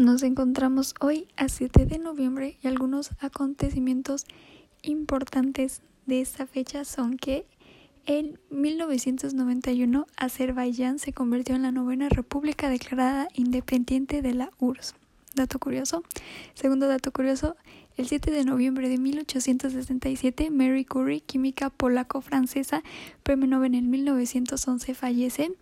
Nos encontramos hoy a 7 de noviembre y algunos acontecimientos importantes de esta fecha son que en 1991 Azerbaiyán se convirtió en la novena república declarada independiente de la URSS. Dato curioso. Segundo dato curioso, el 7 de noviembre de 1867 Mary Curie, química polaco-francesa, premio Nobel en 1911, fallece.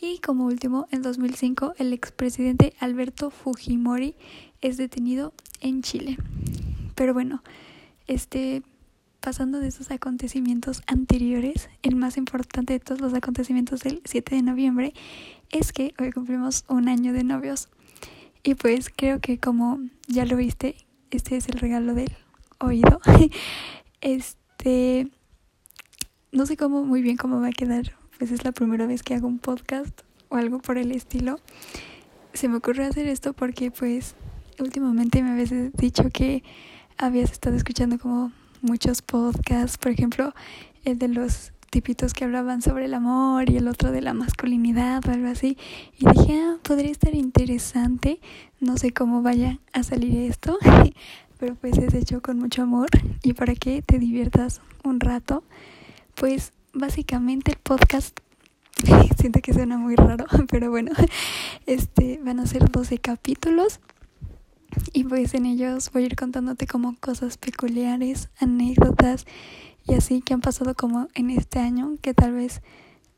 Y como último, en 2005, el expresidente Alberto Fujimori es detenido en Chile. Pero bueno, este pasando de esos acontecimientos anteriores, el más importante de todos los acontecimientos del 7 de noviembre es que hoy cumplimos un año de novios. Y pues creo que como ya lo viste, este es el regalo del oído. Este no sé cómo muy bien cómo va a quedar pues es la primera vez que hago un podcast o algo por el estilo. Se me ocurrió hacer esto porque pues últimamente me habías dicho que habías estado escuchando como muchos podcasts, por ejemplo, el de los tipitos que hablaban sobre el amor y el otro de la masculinidad o algo así. Y dije, ah, podría estar interesante. No sé cómo vaya a salir esto, pero pues es hecho con mucho amor y para que te diviertas un rato. Pues básicamente el podcast siento que suena muy raro, pero bueno, este van a ser 12 capítulos y pues en ellos voy a ir contándote como cosas peculiares, anécdotas y así que han pasado como en este año que tal vez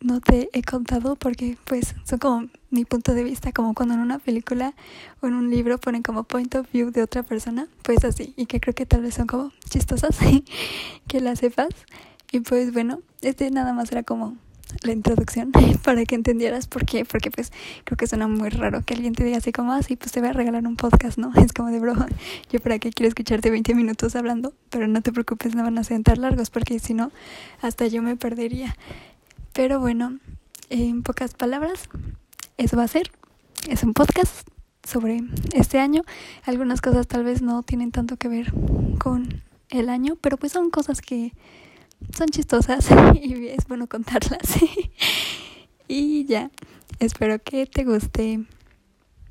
no te he contado porque pues son como mi punto de vista como cuando en una película o en un libro ponen como point of view de otra persona pues así y que creo que tal vez son como chistosas que las sepas. Y pues bueno, este nada más era como la introducción para que entendieras por qué, porque pues creo que suena muy raro que alguien te diga así como así, ah, pues te voy a regalar un podcast, ¿no? Es como de broma, yo para qué quiero escucharte 20 minutos hablando, pero no te preocupes, no van a sentar largos porque si no, hasta yo me perdería. Pero bueno, en pocas palabras, eso va a ser, es un podcast sobre este año, algunas cosas tal vez no tienen tanto que ver con el año, pero pues son cosas que son chistosas y es bueno contarlas. y ya, espero que te guste.